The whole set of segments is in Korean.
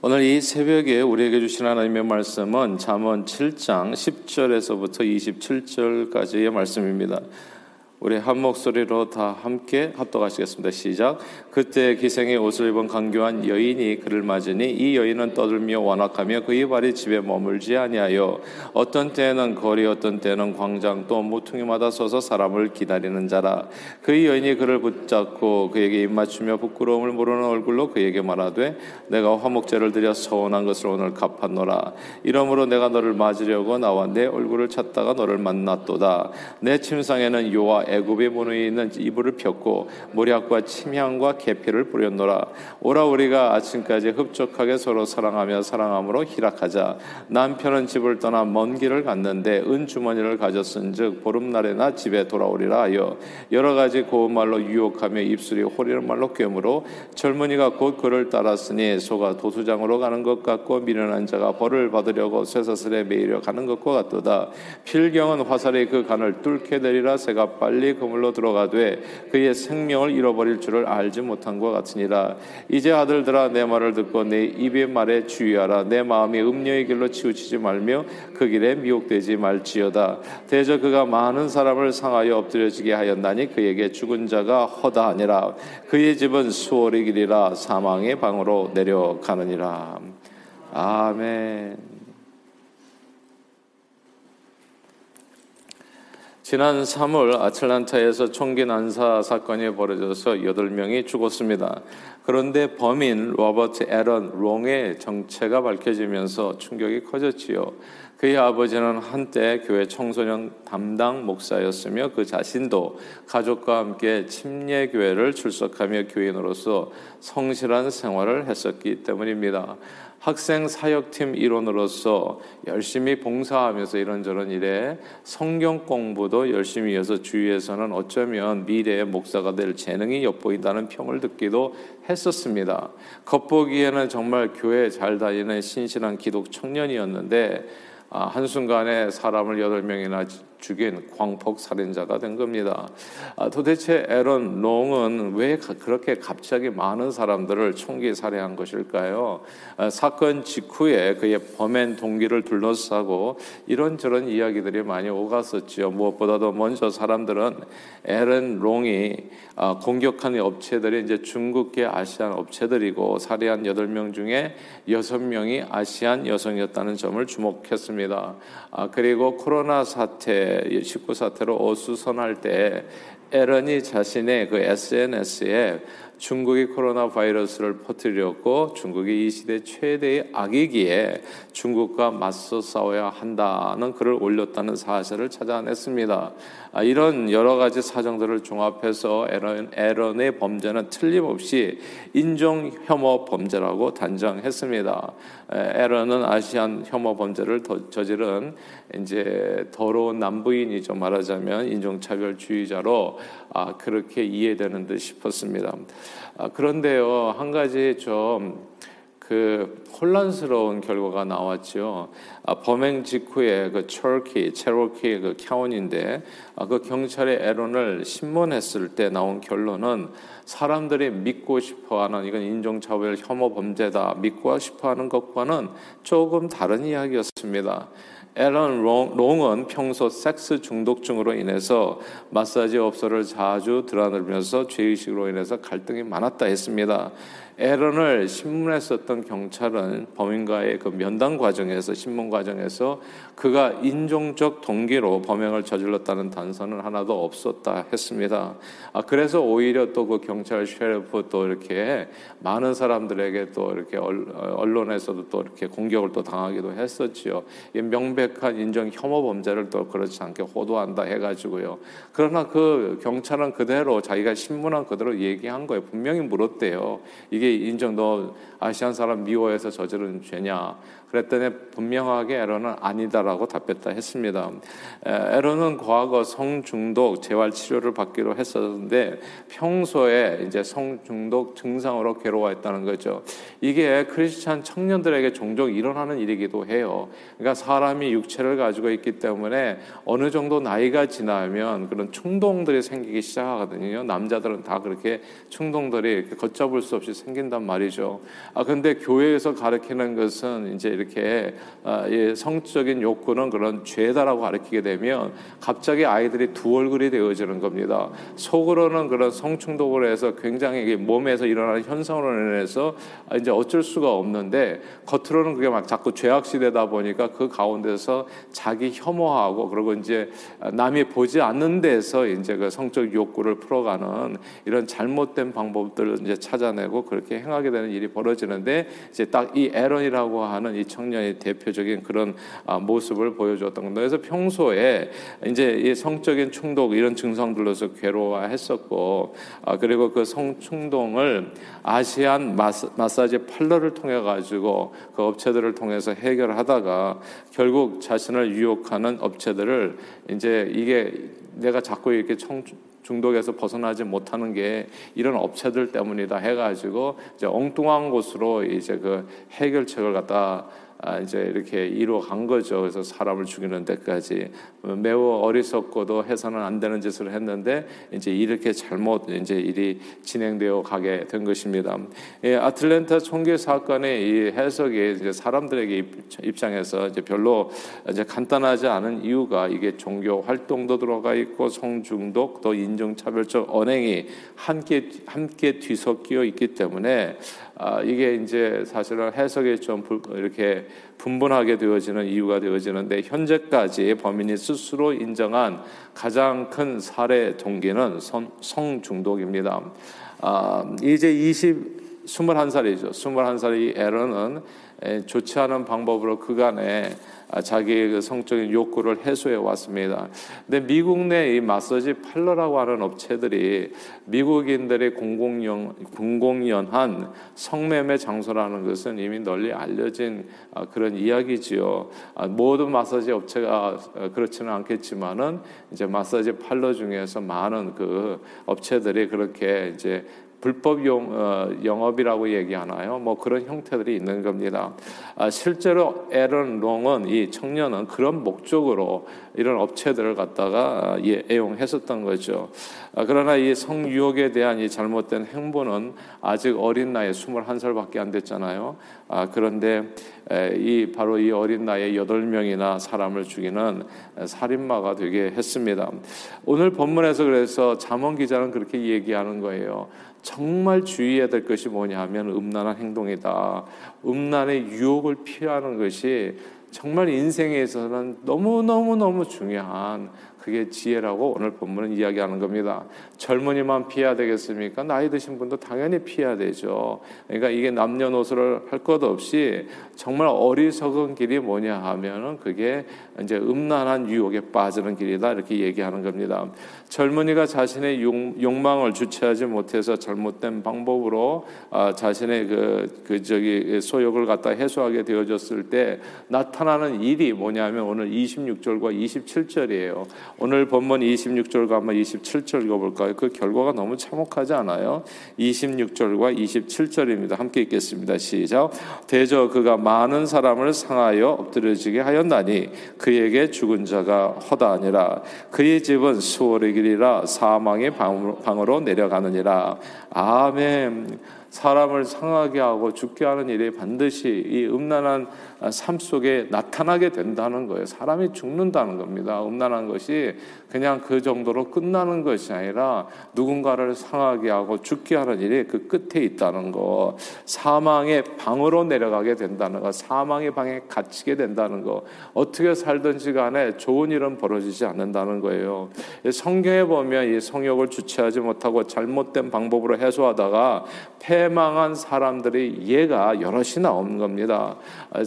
오늘 이 새벽에 우리에게 주신 하나님의 말씀은 잠언 7장 10절에서부터 27절까지의 말씀입니다. 우리 한 목소리로 다 함께 합독하시겠습니다. 시작. 그때 기생의 옷을 입은 강교한 여인이 그를 맞으니 이 여인은 떠들며 완악하며 그의 발이 집에 머물지 아니하여 어떤 때에는 거리 어떤 때는 광장 또 모퉁이마다 서서 사람을 기다리는 자라. 그 여인이 그를 붙잡고 그에게 입맞추며 부끄러움을 모르는 얼굴로 그에게 말하되 내가 화목제를 드려 서운한 것을 오늘 갚았노라. 이러므로 내가 너를 맞으려고 나와 내 얼굴을 찾다가 너를 만났도다. 내 침상에는 요와 애굽의 문에 있는 이불을 폈고 모략과 침향과 계피를 뿌렸노라. 오라 우리가 아침까지 흡족하게 서로 사랑하며 사랑함으로 희락하자. 남편은 집을 떠나 먼 길을 갔는데 은 주머니를 가졌은즉 보름날에나 집에 돌아오리라 하여 여러 가지 고운 말로 유혹하며 입술이 호리는 말로 꿰므로 젊은이가 곧 그를 따랐으니 소가 도수장으로 가는 것 같고 미련한 자가 벌을 받으려고 쇠사슬에 매이려 가는 것과 같도다. 필경은 화살이 그 간을 뚫게 되리라. 새가 빨리 빨리 그물로 들어가되 그의 생명을 잃어버릴 줄을 알지 못한 것 같으니라. 이제 아들들아 내 말을 듣고 내 입의 말에 주의하라. 내 마음이 음녀의 길로 치우치지 말며 그 길에 미혹되지 말지어다. 대저 그가 많은 사람을 상하여 엎드려지게 하였나니 그에게 죽은 자가 허다하니라. 그의 집은 수월의 길이라 사망의 방으로 내려가느니라. 아멘 지난 3월 아틀란타에서 총기 난사 사건이 벌어져서 8명이 죽었습니다. 그런데 범인 로버트 에런 롱의 정체가 밝혀지면서 충격이 커졌지요. 그의 아버지는 한때 교회 청소년 담당 목사였으며 그 자신도 가족과 함께 침례교회를 출석하며 교인으로서 성실한 생활을 했었기 때문입니다. 학생 사역팀 일원으로서 열심히 봉사하면서 이런저런 일에 성경 공부도 열심히 해서 주위에서는 어쩌면 미래의 목사가 될 재능이 엿보인다는 평을 듣기도 했었습니다. 겉보기에는 정말 교회 잘 다니는 신실한 기독 청년이었는데 아, 한순간에 사람을 여덟 명이나 죽인 광폭 살인자가 된 겁니다. 아, 도대체 에런 롱은 왜 그렇게 갑자기 많은 사람들을 총기 살해한 것일까요? 아, 사건 직후에 그의 범행 동기를 둘러싸고 이런저런 이야기들이 많이 오갔었죠. 무엇보다도 먼저 사람들은 에런 롱이 아, 공격한 업체들이 이제 중국계 아시안 업체들이고 살해한 8명 중에 6명이 아시안 여성이었다는 점을 주목했습니다. 그리고 코로나 사태 19 사태로 어수선할 때 에런이 자신의 그 SNS에 중국이 코로나 바이러스를 퍼뜨렸고 중국이 이 시대 최대의 악이기에 중국과 맞서 싸워야 한다는 글을 올렸다는 사실을 찾아냈습니다. 아, 이런 여러 가지 사정들을 종합해서 에런, 에런의 범죄는 틀림없이 인종 혐오 범죄라고 단정했습니다. 에런은 아시안 혐오 범죄를 저지른 이제 더러운 남부인이죠 말하자면 인종차별주의자로 아, 그렇게 이해되는 듯 싶었습니다. 아, 그런데요 한 가지 좀 그 혼란스러운 결과가 나왔죠. 아, 범행 직후에 그 철키, 체로키 그 카운인데 아, 그 경찰의 애론을 신문했을 때 나온 결론은 사람들이 믿고 싶어하는 이건 인종차별 혐오 범죄다 믿고 싶어하는 것과는 조금 다른 이야기였습니다. 에런 롱은 평소 섹스 중독증으로 인해서 마사지 업소를 자주 드나들면서 죄의식으로 인해서 갈등이 많았다 했습니다. 에런을 신문했었던 경찰은 범인과의 그 면담 과정에서 신문 과정에서 그가 인종적 동기로 범행을 저질렀다는 단서는 하나도 없었다 했습니다. 아, 그래서 오히려 또 그 경찰 sheriff 또 이렇게 많은 사람들에게 또 이렇게 언론에서도 또 이렇게 공격을 또 당하기도 했었지요. 명백한 인종 혐오 범죄를 또 그렇지 않게 호도한다 해가지고요. 그러나 그 경찰은 그대로 자기가 신문한 그대로 얘기한 거예요. 분명히 물었대요. 이게 인정 너 아시안 사람 미워해서 저지른 죄냐? 그랬더니 분명하게 에러는 아니다라고 답했다 했습니다. 에러는 과거 성중독 재활 치료를 받기로 했었는데 평소에 이제 성중독 증상으로 괴로워했다는 거죠. 이게 크리스찬 청년들에게 종종 일어나는 일이기도 해요. 그러니까 사람이 육체를 가지고 있기 때문에 어느 정도 나이가 지나면 그런 충동들이 생기기 시작하거든요. 남자들은 다 그렇게 충동들이 걷잡을 수 없이 생긴단 말이죠. 아 근데 교회에서 가르치는 것은 이제 이렇게 아, 예, 성적인 욕구는 그런 죄다라고 가르치게 되면 갑자기 아이들이 두 얼굴이 되어지는 겁니다. 속으로는 그런 성충독을 해서 굉장히 몸에서 일어나는 현상으로 인해서 이제 어쩔 수가 없는데 겉으로는 그게 막 자꾸 죄악시되다 보니까 그 가운데서 자기 혐오하고 그리고 이제 남이 보지 않는 데서 이제 그 성적 욕구를 풀어가는 이런 잘못된 방법들을 이제 찾아내고 그렇게 행하게 되는 일이 벌어지는데 이제 딱 이 에런이라고 하는 이 청년의 대표적인 그런 아, 모습을 보여줬던 겁니다. 그래서 평소에 이제 이 성적인 충동 이런 증상들로서 괴로워했었고 아, 그리고 그 성 충동을 아시안 마사지 팔러를 통해 가지고 그 업체들을 통해서 해결하다가 결국 자신을 유혹하는 업체들을 이제 이게 내가 자꾸 이렇게 청, 중독에서 벗어나지 못하는 게 이런 업체들 때문이다 해가지고 이제 엉뚱한 곳으로 이제 그 해결책을 갖다 아, 이제 이렇게 이루어간 거죠. 그래서 사람을 죽이는 데까지 매우 어리석고도 해서는 안 되는 짓을 했는데 이제 이렇게 잘못 이제 일이 진행되어 가게 된 것입니다. 예, 아틀랜타 총기 사건의 이 해석이 이제 사람들에게 입장에서 이제 별로 이제 간단하지 않은 이유가 이게 종교 활동도 들어가 있고 성중독 또 인종차별적 언행이 함께 함께 뒤섞여 있기 때문에 아, 이게 이제 사실은 해석이 좀 이렇게 분분하게 되어지는 이유가 되어지는데 현재까지 범인이 스스로 인정한 가장 큰 살해 동기는 성, 성 중독입니다. 아, 이제 20, 21살이죠. 21살의 에런은 좋지 않은 방법으로 그간에 아, 자기의 그 성적인 욕구를 해소해 왔습니다. 근데 미국 내 이 마사지 팔러라고 하는 업체들이 미국인들의 공공연 공공연한 성매매 장소라는 것은 이미 널리 알려진 아, 그런 이야기지요. 아, 모든 마사지 업체가 그렇지는 않겠지만은 이제 마사지 팔러 중에서 많은 그 업체들이 그렇게 이제 불법 용, 어, 영업이라고 얘기하나요? 뭐 그런 형태들이 있는 겁니다. 아, 실제로 에런 롱은 이 청년은 그런 목적으로 이런 업체들을 갖다가 예, 애용했었던 거죠. 아, 그러나 이 성유혹에 대한 이 잘못된 행보는 아직 어린 나이에 21살밖에 안 됐잖아요. 아, 그런데 에, 이 바로 이 어린 나이에 8명이나 사람을 죽이는 살인마가 되게 했습니다. 오늘 본문에서 그래서 잠언 기자는 그렇게 얘기하는 거예요. 정말 주의해야 될 것이 뭐냐 하면 음란한 행동이다. 음란의 유혹을 피하는 것이 정말 인생에서는 너무 너무 너무 중요한 그게 지혜라고 오늘 본문은 이야기하는 겁니다. 젊은이만 피해야 되겠습니까? 나이 드신 분도 당연히 피해야 되죠. 그러니까 이게 남녀노소를 할 것 없이 정말 어리석은 길이 뭐냐 하면은 그게 이제 음란한 유혹에 빠지는 길이다 이렇게 얘기하는 겁니다. 젊은이가 자신의 욕, 망을 주체하지 못해서 잘못된 방법으로 아, 자신의 그, 그 저기 소욕을 갖다 해소하게 되어졌을 때 나타나는 일이 뭐냐면 오늘 26절과 27절이에요. 오늘 본문 26절과 한번 27절 읽어볼까요? 그 결과가 너무 참혹하지 않아요? 26절과 27절입니다. 함께 읽겠습니다. 시작. 대저 그가 많은 사람을 상하여 엎드려지게 하였나니 그 에게 죽은 자가 허다하니라. 그의 집은 수월의 길이라 사망의 방으로 내려가느니라. 아멘. 사람을 상하게 하고 죽게 하는 일이 반드시 이 음란한 삶 속에 나타나게 된다는 거예요. 사람이 죽는다는 겁니다. 음란한 것이 그냥 그 정도로 끝나는 것이 아니라 누군가를 상하게 하고 죽게 하는 일이 그 끝에 있다는 거. 사망의 방으로 내려가게 된다는 거. 사망의 방에 갇히게 된다는 거. 어떻게 살든지 간에 좋은 일은 벌어지지 않는다는 거예요. 성경에 보면 이 성욕을 주체하지 못하고 잘못된 방법으로 해소하다가 패망한 사람들이 예가 여럿이 나오는 겁니다.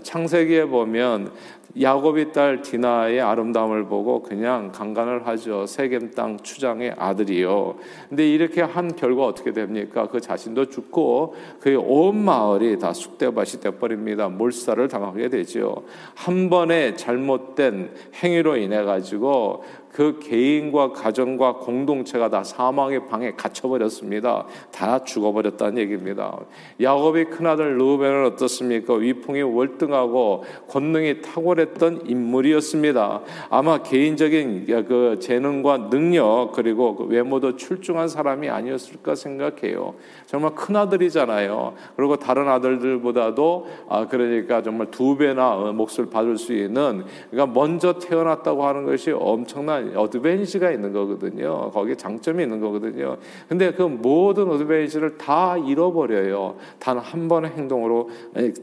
창세기에 보면 야곱이 딸 디나의 아름다움을 보고 그냥 강간을 하죠. 세겜 땅 추장의 아들이요. 근데 이렇게 한 결과 어떻게 됩니까? 그 자신도 죽고 그의 온 마을이 다 쑥대밭이 돼버립니다. 몰살을 당하게 되죠. 한 번의 잘못된 행위로 인해 가지고 그 개인과 가정과 공동체가 다 사망의 방에 갇혀버렸습니다. 다 죽어버렸다는 얘기입니다. 야곱의 큰아들 르우벤은 어떻습니까? 위풍이 월등하고 권능이 탁월해 했던 인물이었습니다. 아마 개인적인 그 재능과 능력 그리고 그 외모도 출중한 사람이 아니었을까 생각해요. 정말 큰 아들이잖아요. 그리고 다른 아들들보다도 아 그러니까 정말 두 배나 몫을 받을 수 있는 그러니까 먼저 태어났다고 하는 것이 엄청난 어드밴시가 있는 거거든요. 거기에 장점이 있는 거거든요. 근데 그 모든 어드밴시를 다 잃어버려요. 단 한 번의 행동으로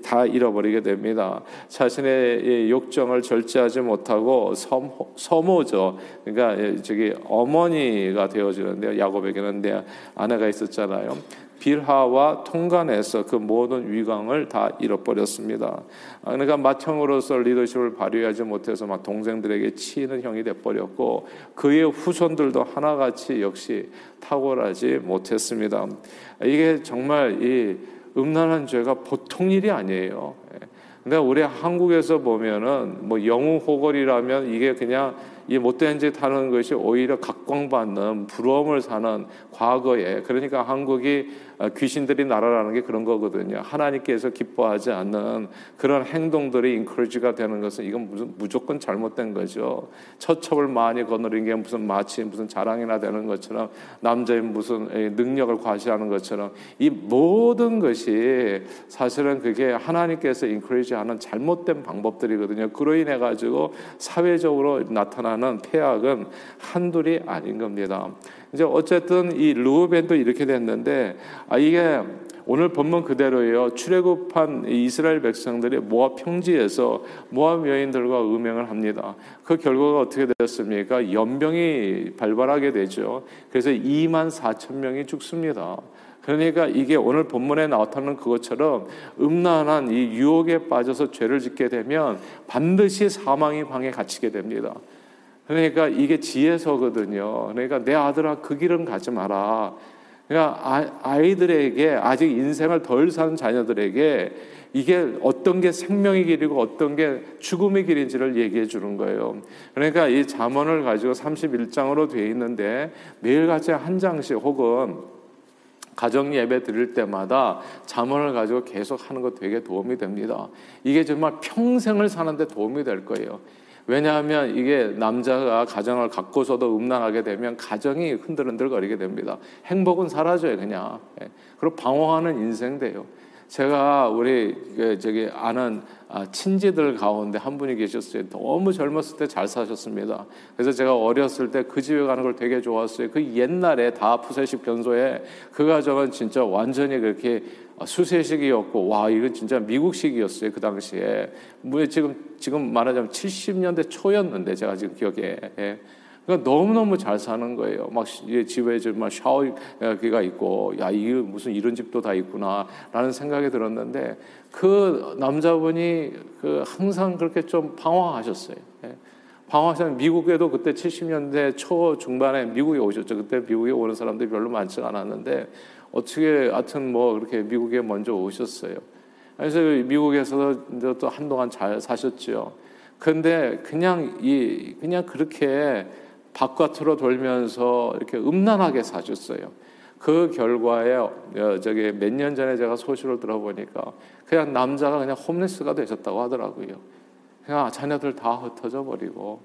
다 잃어버리게 됩니다. 자신의 욕정을 절제하지 못하고 서모, 서모죠. 그러니까 저기 어머니가 되어지는데요. 야곱에게는 내 아내가 있었잖아요. 빌하와 통간에서 그 모든 위강을 다 잃어버렸습니다. 아, 그러니까 맏형으로서 리더십을 발휘하지 못해서 막 동생들에게 치이는 형이 돼버렸고 그의 후손들도 하나같이 역시 탁월하지 못했습니다. 이게 정말 이 음란한 죄가 보통 일이 아니에요. 근데 우리 한국에서 보면은 뭐 영웅 호걸이라면 이게 그냥 이 못된 짓 하는 것이 오히려 각광받는 부러움을 사는 과거에 그러니까 한국이 어, 귀신들이 나라라는 게 그런 거거든요. 하나님께서 기뻐하지 않는 그런 행동들이 인커리지가 되는 것은 이건 무슨 무조건 잘못된 거죠. 처첩을 많이 거느린 게 무슨 마치 무슨 자랑이나 되는 것처럼 남자의 무슨 능력을 과시하는 것처럼 이 모든 것이 사실은 그게 하나님께서 인커리지하는 잘못된 방법들이거든요. 그로 인해 가지고 사회적으로 나타나는 폐악은 한둘이 아닌 겁니다. 이제 어쨌든 이 루벤도 이렇게 됐는데 아 이게 오늘 본문 그대로예요. 출애굽한 이스라엘 백성들이 모압 평지에서 모압 여인들과 음행을 합니다. 그 결과가 어떻게 되었습니까? 연병이 발발하게 되죠. 그래서 2만 4천 명이 죽습니다. 그러니까 이게 오늘 본문에 나타나는 그것처럼 음란한 이 유혹에 빠져서 죄를 짓게 되면 반드시 사망의 방에 갇히게 됩니다. 그러니까 이게 지혜서거든요. 그러니까 내 아들아 그 길은 가지 마라. 그러니까 아 이들에게 아직 인생을 덜산 자녀들에게 이게 어떤 게 생명의 길이고 어떤 게 죽음의 길인지를 얘기해 주는 거예요. 그러니까 이 잠언을 가지고 31장으로 되어 있는데 매일같이 한 장씩 혹은 가정 예배 드릴 때마다 잠언을 가지고 계속 하는 거 되게 도움이 됩니다. 이게 정말 평생을 사는데 도움이 될 거예요. 왜냐하면 이게 남자가 가정을 갖고서도 음란하게 되면 가정이 흔들흔들거리게 됩니다. 행복은 사라져요, 그냥. 예. 그리고 방황하는 인생 돼요. 제가 우리 그 저기 아는 아, 친지들 가운데 한 분이 계셨어요. 너무 젊었을 때 잘 사셨습니다. 그래서 제가 어렸을 때 그 집에 가는 걸 되게 좋았어요. 그 옛날에 다 푸세식 변소에 그 가정은 진짜 완전히 그렇게 수세식이었고 와 이건 진짜 미국식이었어요 그 당시에 뭐 지금 지금 말하자면 70년대 초였는데 제가 지금 기억에 예. 그러니까 너무너무 잘 사는 거예요. 막 집에 정말 샤워기가 있고, 야, 이게 무슨 이런 집도 다 있구나, 라는 생각이 들었는데, 그 남자분이 그 항상 그렇게 좀 방황하셨어요. 예. 방황하셨 미국에도 그때 70년대 초 중반에 미국에 오셨죠. 그때 미국에 오는 사람들이 별로 많지 않았는데, 어떻게 하여튼 뭐 그렇게 미국에 먼저 오셨어요. 그래서 미국에서도 또 한동안 잘 사셨죠. 근데 그냥 이 그냥 그렇게 바깥으로 돌면서 이렇게 음란하게 사셨어요. 그 결과에 어, 저기 몇 년 전에 제가 소식을 들어보니까 그냥 남자가 그냥 홈레스가 되셨다고 하더라고요. 그냥 자녀들 다 흩어져 버리고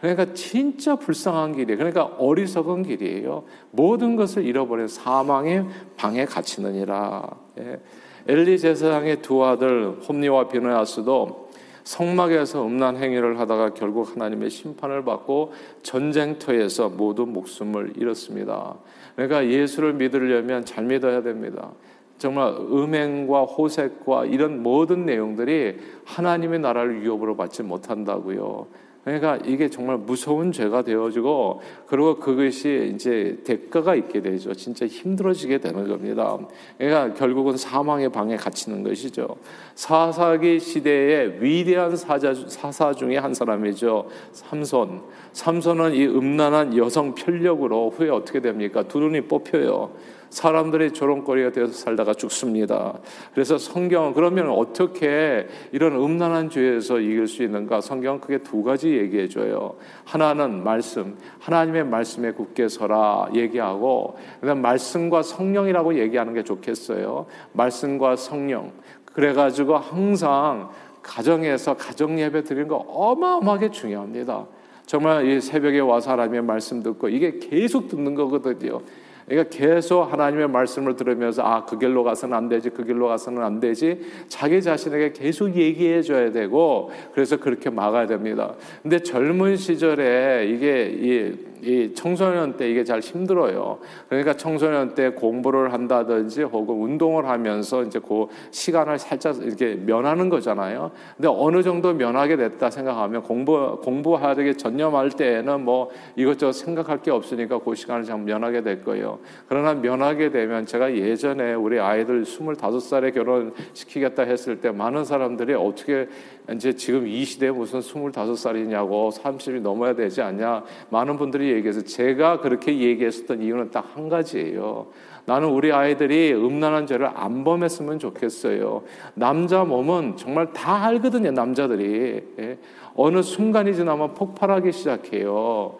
그러니까 진짜 불쌍한 길이에요. 그러니까 어리석은 길이에요. 모든 것을 잃어버린 사망의 방에 갇히느니라. 예. 엘리 제사장의 두 아들 홈니와 비느하스도 성막에서 음란 행위를 하다가 결국 하나님의 심판을 받고 전쟁터에서 모두 목숨을 잃었습니다. 그러니까 예수를 믿으려면 잘 믿어야 됩니다. 정말 음행과 호색과 이런 모든 내용들이 하나님의 나라를 위협으로 받지 못한다고요. 그러니까 이게 정말 무서운 죄가 되어지고 그리고 그것이 이제 대가가 있게 되죠. 진짜 힘들어지게 되는 겁니다. 그러니까 결국은 사망의 방에 갇히는 것이죠. 사사기 시대의 위대한 사자, 사사 중에 한 사람이죠. 삼손. 삼손은 이 음란한 여성 편력으로 후에 어떻게 됩니까? 두 눈이 뽑혀요. 사람들이 조롱거리가 되어서 살다가 죽습니다. 그래서 성경은 그러면 어떻게 이런 음란한 죄에서 이길 수 있는가? 성경은 크게 두 가지 얘기해 줘요. 하나는 말씀, 하나님의 말씀에 굳게 서라 얘기하고 그다음 말씀과 성령이라고 얘기하는 게 좋겠어요. 말씀과 성령. 그래 가지고 항상 가정에서 가정 예배 드리는 거 어마어마하게 중요합니다. 정말 이 새벽에 와서 하나님의 말씀 듣고 이게 계속 듣는 거거든요. 그러니까 계속 하나님의 말씀을 들으면서 아, 그 길로 가서는 안 되지, 그 길로 가서는 안 되지. 자기 자신에게 계속 얘기해 줘야 되고 그래서 그렇게 막아야 됩니다. 근데 젊은 시절에 이게 이, 이 청소년 때 이게 잘 힘들어요. 그러니까 청소년 때 공부를 한다든지 혹은 운동을 하면서 이제 그 시간을 살짝 이렇게 면하는 거잖아요. 근데 어느 정도 면하게 됐다 생각하면 공부 공부하게 전념할 때에는 뭐 이것저것 생각할 게 없으니까 그 시간을 참 면하게 될 거예요. 그러나 면하게 되면 제가 예전에 우리 아이들 25살에 결혼시키겠다 했을 때 많은 사람들이 어떻게 이제 지금 이 시대에 무슨 25살이냐고 30이 넘어야 되지 않냐 많은 분들이 얘기해서 제가 그렇게 얘기했었던 이유는 딱 한 가지예요. 나는 우리 아이들이 음란한 죄를 안 범했으면 좋겠어요. 남자 몸은 정말 다 알거든요, 남자들이. 예. 어느 순간이 지나면 폭발하기 시작해요.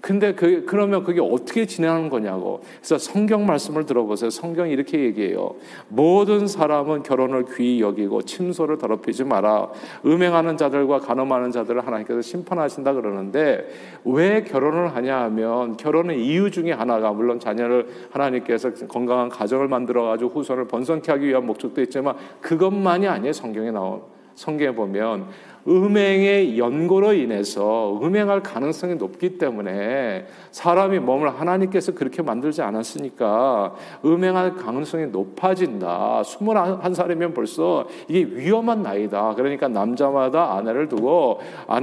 근데 그, 그러면 그게 어떻게 진행하는 거냐고. 그래서 성경 말씀을 들어보세요. 성경이 이렇게 얘기해요. 모든 사람은 결혼을 귀히 여기고 침소를 더럽히지 마라. 음행하는 자들과 간음하는 자들을 하나님께서 심판하신다 그러는데 왜 결혼을 하냐 하면 결혼의 이유 중에 하나가 물론 자녀를 하나님께서 건강한 가정을 만들어 가지고 후손을 번성케 하기 위한 목적도 있지만 그것만이 아니에요. 성경에 나온 성경에 보면 음행의 연고로 인해서 음행할 가능성이 높기 때문에 사람이 몸을 하나님께서 그렇게 만들지 않았으니까 음행할 가능성이 높아진다. 21살이면 벌써 이게 위험한 나이다. 그러니까 남자마다 아내를 두고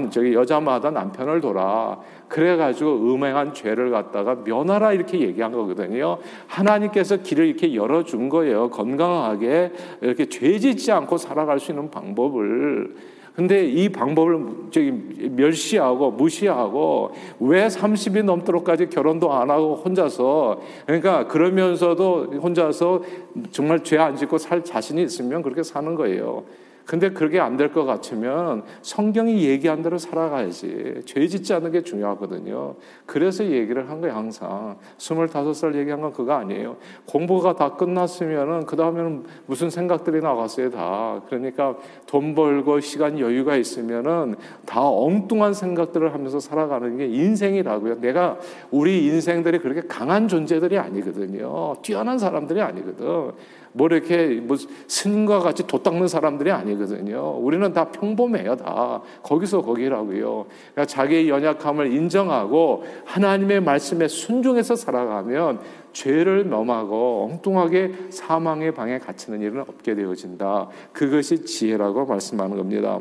저기 여자마다 남편을 둬라. 그래 가지고 음행한 죄를 갖다가 면하라 이렇게 얘기한 거거든요. 하나님께서 길을 이렇게 열어 준 거예요. 건강하게 이렇게 죄 짓지 않고 살아갈 수 있는 방법을. 근데 이 방법을 저기 멸시하고 무시하고 왜 30이 넘도록까지 결혼도 안 하고 혼자서 그러니까 그러면서도 혼자서 정말 죄 안 짓고 살 자신이 있으면 그렇게 사는 거예요. 근데 그게 안 될 것 같으면 성경이 얘기한 대로 살아가야지. 죄 짓지 않는 게 중요하거든요. 그래서 얘기를 한 거예요, 항상. 25살 얘기한 건 그거 아니에요. 공부가 다 끝났으면은, 그 다음에는 무슨 생각들이 나갔어요, 다. 그러니까 돈 벌고 시간 여유가 있으면은 다 엉뚱한 생각들을 하면서 살아가는 게 인생이라고요. 내가 우리 인생들이 그렇게 강한 존재들이 아니거든요. 뛰어난 사람들이 아니거든. 뭐 이렇게 뭐 스님과 같이 도 닦는 사람들이 아니거든요. 우리는 다 평범해요, 다. 거기서 거기라고요. 그러니까 자기의 연약함을 인정하고 하나님의 말씀에 순종해서 살아가면 죄를 넘하고 엉뚱하게 사망의 방에 갇히는 일은 없게 되어진다. 그것이 지혜라고 말씀하는 겁니다.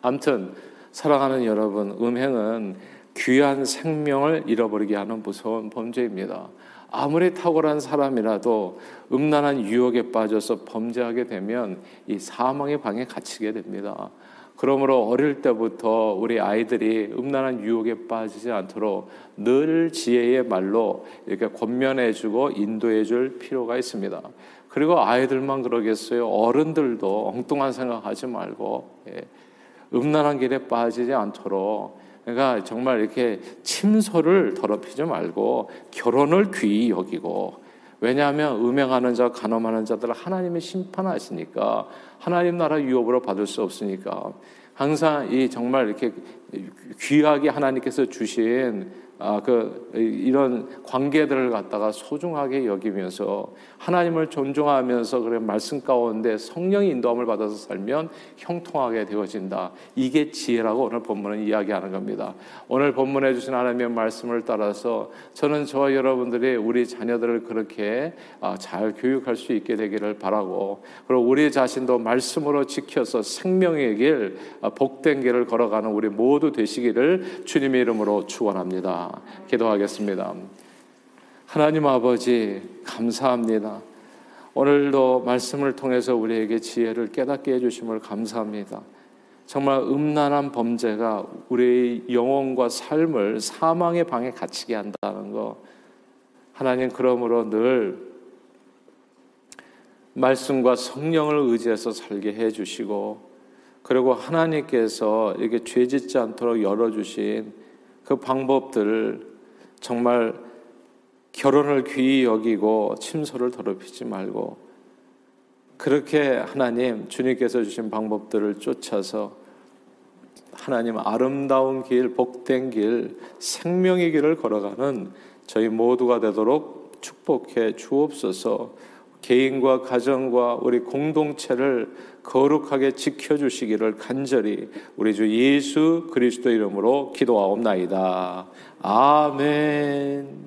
아무튼 사랑하는 여러분, 음행은 귀한 생명을 잃어버리게 하는 무서운 범죄입니다. 아무리 탁월한 사람이라도 음란한 유혹에 빠져서 범죄하게 되면 이 사망의 방에 갇히게 됩니다. 그러므로 어릴 때부터 우리 아이들이 음란한 유혹에 빠지지 않도록 늘 지혜의 말로 이렇게 권면해주고 인도해줄 필요가 있습니다. 그리고 아이들만 그러겠어요. 어른들도 엉뚱한 생각하지 말고 예. 음란한 길에 빠지지 않도록 그러니까 정말 이렇게 침소를 더럽히지 말고 결혼을 귀히 여기고 왜냐하면 음행하는 자, 간음하는 자들을 하나님이 심판하시니까 하나님 나라 유업으로 받을 수 없으니까. 항상 이 정말 이렇게 귀하게 하나님께서 주신 아, 그, 이런 관계들을 갖다가 소중하게 여기면서 하나님을 존중하면서 그래 말씀 가운데 성령의 인도함을 받아서 살면 형통하게 되어진다. 이게 지혜라고 오늘 본문은 이야기하는 겁니다. 오늘 본문에 주신 하나님의 말씀을 따라서 저는 저와 여러분들이 우리 자녀들을 그렇게 아, 잘 교육할 수 있게 되기를 바라고 그리고 우리 자신도 말씀으로 지켜서 생명의 길, 아, 복된 길을 걸어가는 우리 모두 되시기를 주님의 이름으로 축원합니다. 기도하겠습니다. 하나님 아버지 감사합니다. 오늘도 말씀을 통해서 우리에게 지혜를 깨닫게 해주심을 감사합니다. 정말 음란한 범죄가 우리의 영혼과 삶을 사망의 방에 갇히게 한다는 거. 하나님 그러므로 늘 말씀과 성령을 의지해서 살게 해주시고 그리고 하나님께서 이렇게 죄 짓지 않도록 열어주신 그 방법들을 정말 결혼을 귀히 여기고 침소를 더럽히지 말고 그렇게 하나님 주님께서 주신 방법들을 쫓아서 하나님 아름다운 길, 복된 길, 생명의 길을 걸어가는 저희 모두가 되도록 축복해 주옵소서. 개인과 가정과 우리 공동체를 거룩하게 지켜주시기를 간절히 우리 주 예수 그리스도 이름으로 기도하옵나이다. 아멘.